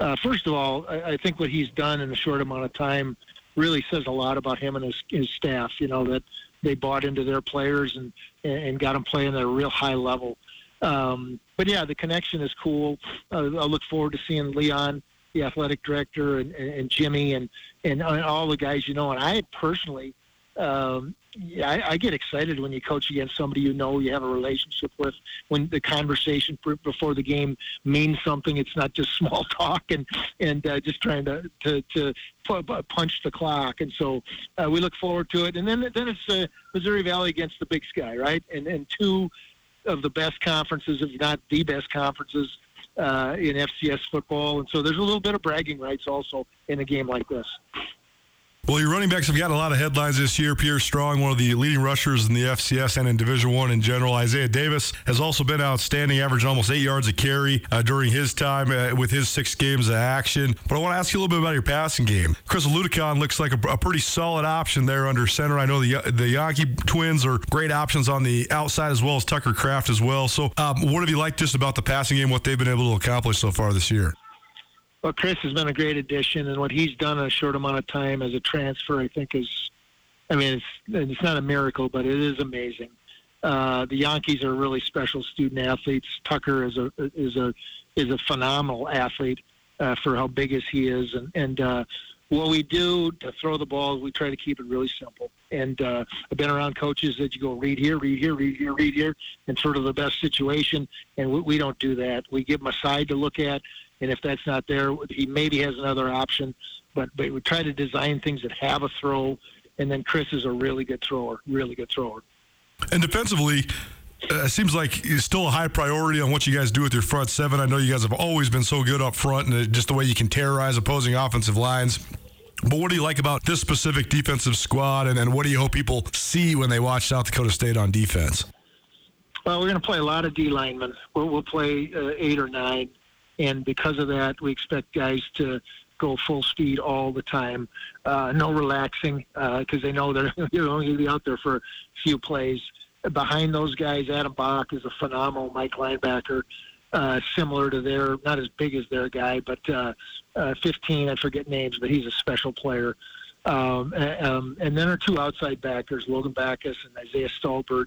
Uh, first of all, I, I think what he's done in a short amount of time really says a lot about him and his, his staff. You know that they bought into their players and and got them playing at a real high level. Um, but yeah, the connection is cool. Uh, I look forward to seeing Leon, the athletic director, and, and Jimmy, and, and all the guys you know. And I personally, um, yeah, I, I get excited when you coach against somebody you know you have a relationship with. When the conversation before the game means something, it's not just small talk and and uh, just trying to to, to pu- punch the clock. And so uh, we look forward to it. And then then it's uh, Missouri Valley against the Big Sky, right? And and two of the best conferences, if not the best conferences uh, in FCS football. And so there's a little bit of bragging rights also in a game like this. Well, your running backs have got a lot of headlines this year. Pierre Strong, one of the leading rushers in the FCS and in Division One in general. Isaiah Davis has also been outstanding, averaging almost eight yards a carry uh, during his time uh, with his six games of action. But I want to ask you a little bit about your passing game. Chris Oladokun looks like a, a, pretty solid option there under center. I know the the Janke twins are great options on the outside as well as Tucker Kraft as well. So, um, what have you liked just about the passing game? What they've been able to accomplish so far this year? Well, Chris has been a great addition, and what he's done in a short amount of time as a transfer, I think, is, I mean, it's it's not a miracle, but it is amazing. Uh, the Jankes are really special student athletes. Tucker is a is a is a phenomenal athlete uh, for how big as he is, and and uh, what we do to throw the ball, we try to keep it really simple. And uh, I've been around coaches that you go read here, read here, read here, read here, and sort of the best situation. And we, we don't do that. We give them a side to look at and if that's not there, he maybe has another option. But but we try to design things that have a throw, and then Chris is a really good thrower, really good thrower. And defensively, uh, it seems like it's still a high priority on what you guys do with your front seven. I know you guys have always been so good up front, and just the way you can terrorize opposing offensive lines. But what do you like about this specific defensive squad, and, and what do you hope people see when they watch South Dakota State on defense? Well, we're going to play a lot of D linemen. We'll, we'll play uh, eight or nine and because of that, we expect guys to go full speed all the time. Uh, no relaxing because uh, they know they're you know going to be out there for a few plays. Behind those guys, Adam Bock is a phenomenal Mike linebacker, uh, similar to their not as big as their guy, but uh, uh, 15. I forget names, but he's a special player. Um, um, and then our two outside backers, Logan Backhaus and Isaiah Stalbird,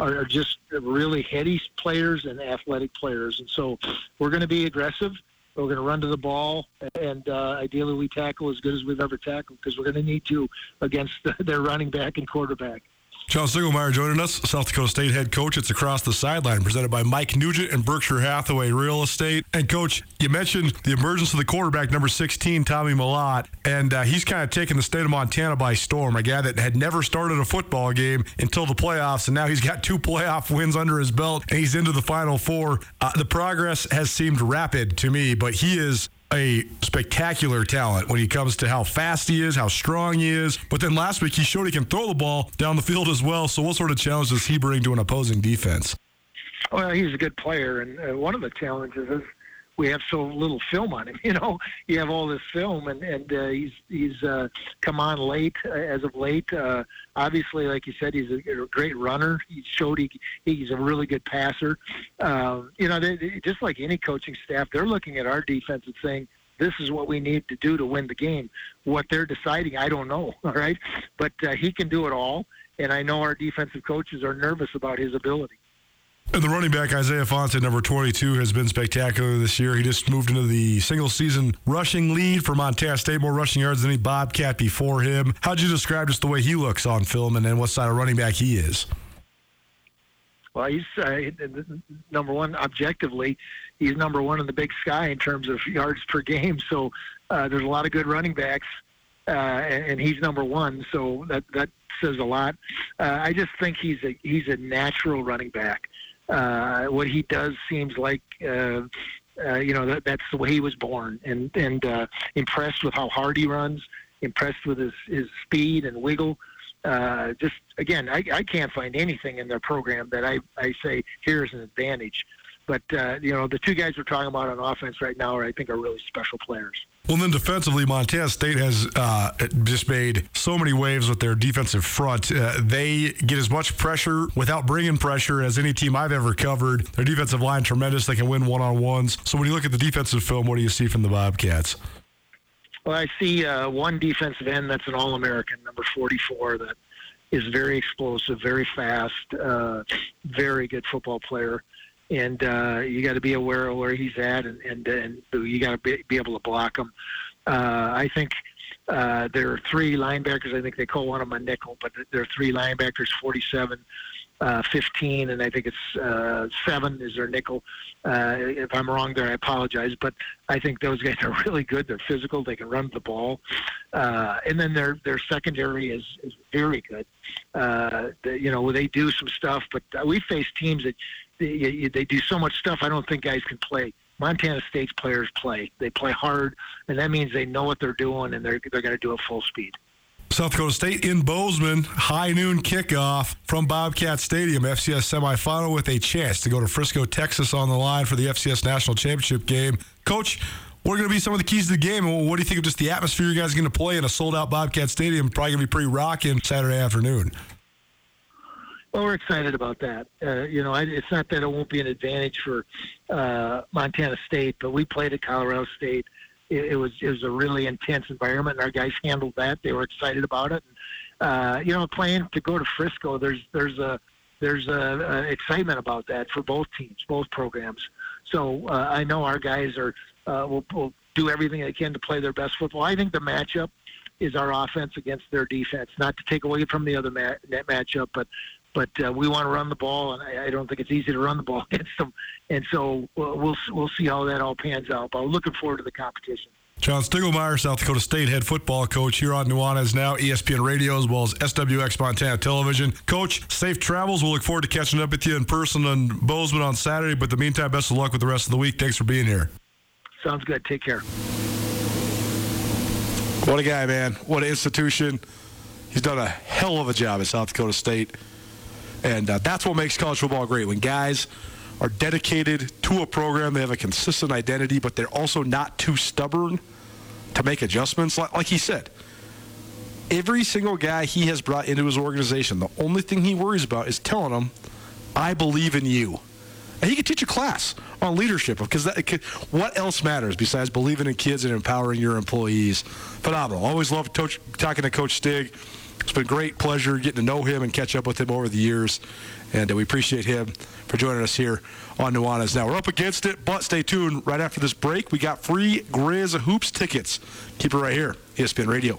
are, are just really heady players and athletic players. And so we're going to be aggressive. We're going to run to the ball, and uh, ideally we tackle as good as we've ever tackled because we're going to need to against their running back and quarterback. John Stiegelmeier joining us, South Dakota State head coach. It's across the sideline, presented by Mike Nugent and Berkshire Hathaway Real Estate. And coach, you mentioned the emergence of the quarterback, number 16, Tommy Mellott, and uh, he's kind of taken the state of Montana by storm. A guy that had never started a football game until the playoffs, and now he's got two playoff wins under his belt, and he's into the Final Four. Uh, the progress has seemed rapid to me, but he is a spectacular talent when he comes to how fast he is, how strong he is. But then last week he showed he can throw the ball down the field as well. So what sort of challenge does he bring to an opposing defense? Well, he's a good player, and uh, one of the challenges is we have so little film on him. You know, you have all this film, and and uh, he's he's uh, come on late uh, as of late. Uh, obviously, like you said, he's a, a great runner. He showed he he's a really good passer. Um, you know, they, they, just like any coaching staff, they're looking at our defense and saying. This is what we need to do to win the game. What they're deciding, I don't know. All right, but uh, he can do it all, and I know our defensive coaches are nervous about his ability. And the running back Isaiah Ifanse, number 22, has been spectacular this year. He just moved into the single season rushing lead for Montana State, more rushing yards than any Bobcat before him. How'd you describe just the way he looks on film and then what side of running back he is? Well, he's uh, number one objectively. He's number one in the Big Sky in terms of yards per game. So uh, there's a lot of good running backs, uh, and, and he's number one. So that that says a lot. Uh, I just think he's a he's a natural running back. Uh, what he does seems like uh, uh, you know that, that's the way he was born, and and uh, impressed with how hard he runs, impressed with his his speed and wiggle. Uh, just again, I, I can't find anything in their program that I I say here's an advantage. But uh, you know, the two guys we're talking about on offense right now, are, I think, are really special players. Well, then defensively, Montana State has uh, just made so many waves with their defensive front. Uh, they get as much pressure without bringing pressure as any team I've ever covered. Their defensive line tremendous. They can win one on ones. So when you look at the defensive film, what do you see from the Bobcats? Well, I see uh, one defensive end that's an All American, number 44, that is very explosive, very fast, uh, very good football player and uh, you got to be aware of where he's at, and and, and you got to be, be able to block him. Uh, I think uh, there are three linebackers. I think they call one of them a nickel, but there are three linebackers, 47, uh, 15, and I think it's uh, seven is their nickel. Uh, if I'm wrong there, I apologize. But I think those guys are really good. They're physical. They can run the ball, uh, and then their their secondary is is very good. Uh, the, you know, they do some stuff, but we face teams that they, they do so much stuff. I don't think guys can play. Montana State's players play. They play hard, and that means they know what they're doing, and they're they're going to do it full speed. South Dakota State in Bozeman, high noon kickoff from Bobcat Stadium, FCS semifinal with a chance to go to Frisco, Texas on the line for the FCS National Championship game. Coach, what are going to be some of the keys to the game? And what do you think of just the atmosphere you guys are going to play in a sold out Bobcat Stadium? Probably going to be pretty rocking Saturday afternoon. Well, we're excited about that. Uh, you know, I, it's not that it won't be an advantage for uh, Montana State, but we played at Colorado State. It, it was it was a really intense environment, and our guys handled that. They were excited about it. Uh, you know, playing to go to Frisco, there's there's a there's a, a excitement about that for both teams, both programs. So uh, I know our guys are uh, will, will do everything they can to play their best football. I think the matchup is our offense against their defense. Not to take away from the other ma- matchup, but but uh, we want to run the ball, and I, I, don't think it's easy to run the ball against them. And so we'll we'll, we'll see how that all pans out. But I'm looking forward to the competition. John Stiegelmeier, South Dakota State head football coach here on Nuanez Now, ESPN Radio, as well as SWX Montana Television. Coach, safe travels. We'll look forward to catching up with you in person in Bozeman on Saturday. But in the meantime, best of luck with the rest of the week. Thanks for being here. Sounds good. Take care. What a guy, man. What an institution. He's done a hell of a job at South Dakota State. And uh, that's what makes college football great. When guys are dedicated to a program, they have a consistent identity, but they're also not too stubborn to make adjustments. Like, like he said, every single guy he has brought into his organization, the only thing he worries about is telling them, I believe in you. And he could teach a class on leadership because what else matters besides believing in kids and empowering your employees? Phenomenal. Always love talking to Coach Stig. It's been a great pleasure getting to know him and catch up with him over the years. And uh, we appreciate him for joining us here on Nuanez. Now, we're up against it, but stay tuned. Right after this break, we got free Grizz Hoops tickets. Keep it right here, ESPN Radio.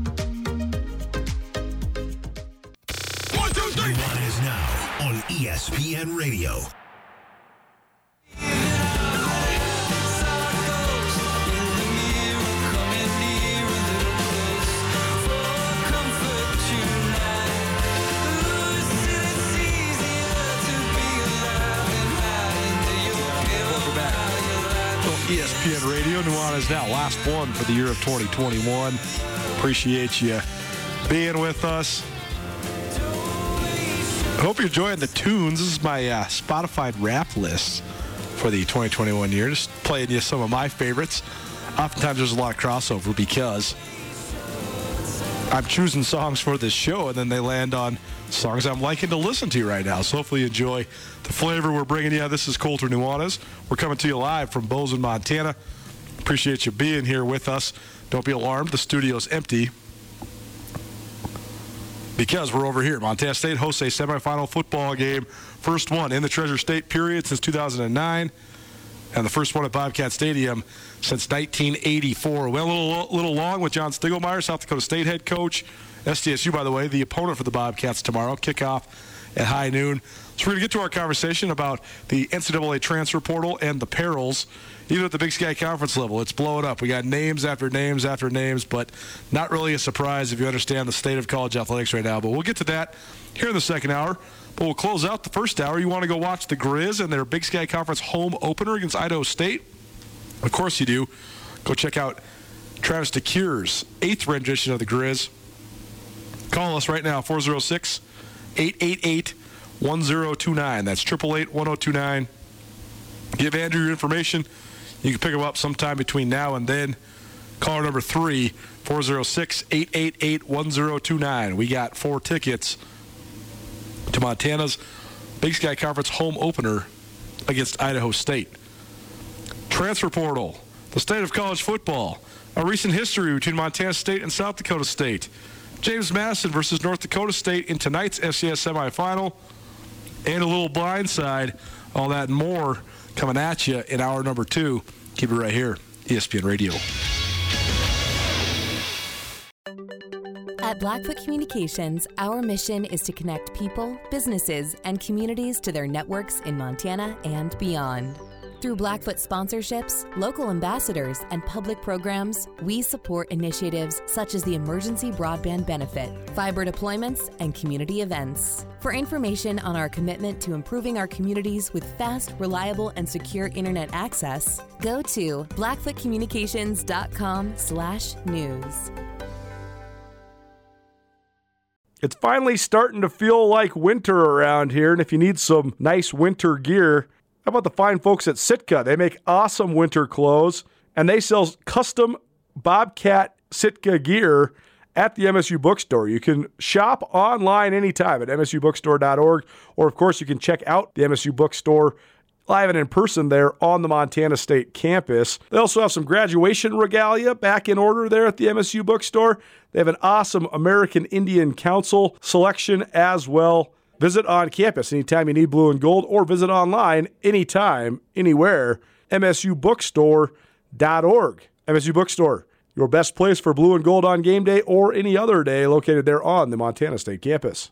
Nuanez now on ESPN Radio. ESPN Radio, Nuanez now last one for the year of 2021. Appreciate you being with us. Hope you're enjoying the tunes. This is my uh, Spotify rap list for the 2021 year. Just playing you some of my favorites. Oftentimes there's a lot of crossover because I'm choosing songs for this show and then they land on songs I'm liking to listen to right now. So hopefully you enjoy the flavor we're bringing you. This is Colter Nuanez. We're coming to you live from Bozeman, Montana. Appreciate you being here with us. Don't be alarmed. The studio's empty because we're over here. Montana State hosts a semifinal football game, first one in the Treasure State period since 2009, and the first one at Bobcat Stadium since 1984. Well, a little, little long with John Stiegelmeier, South Dakota State head coach. SDSU, by the way, the opponent for the Bobcats tomorrow. Kickoff at high noon. So we're going to get to our conversation about the NCAA transfer portal and the perils, even at the Big Sky Conference level. It's blowing up. We got names after names after names, but not really a surprise if you understand the state of college athletics right now. But we'll get to that here in the second hour. But we'll close out the first hour. You want to go watch the Grizz and their Big Sky Conference home opener against Idaho State? Of course you do. Go check out Travis DeCuire's eighth rendition of the Grizz. Call us right now, 406 888 1029. That's 888 1029. Give Andrew your information. You can pick them up sometime between now and then. Caller number three, 406 888 1029. We got four tickets to Montana's Big Sky Conference home opener against Idaho State. Transfer portal, the state of college football, a recent history between Montana State and South Dakota State. James Madison versus North Dakota State in tonight's FCS semifinal, and a little blindside. All that and more coming at you in hour number two. Keep it right here, ESPN Radio. At Blackfoot Communications, our mission is to connect people, businesses, and communities to their networks in Montana and beyond. Through Blackfoot sponsorships, local ambassadors, and public programs, we support initiatives such as the Emergency Broadband Benefit, fiber deployments, and community events. For information on our commitment to improving our communities with fast, reliable, and secure internet access, go to blackfootcommunications.com/news. It's finally starting to feel like winter around here, and if you need some nice winter gear, how about the fine folks at Sitka? They make awesome winter clothes, and they sell custom Bobcat Sitka gear at the MSU bookstore. You can shop online anytime at msubookstore.org, or of course, you can check out the MSU bookstore live and in person there on the Montana State campus. They also have some graduation regalia back in order there at the MSU bookstore. They have an awesome American Indian Council selection as well. Visit on campus anytime you need blue and gold, or visit online anytime, anywhere. MSUBookstore.org. MSU Bookstore, your best place for blue and gold on game day or any other day, located there on the Montana State campus.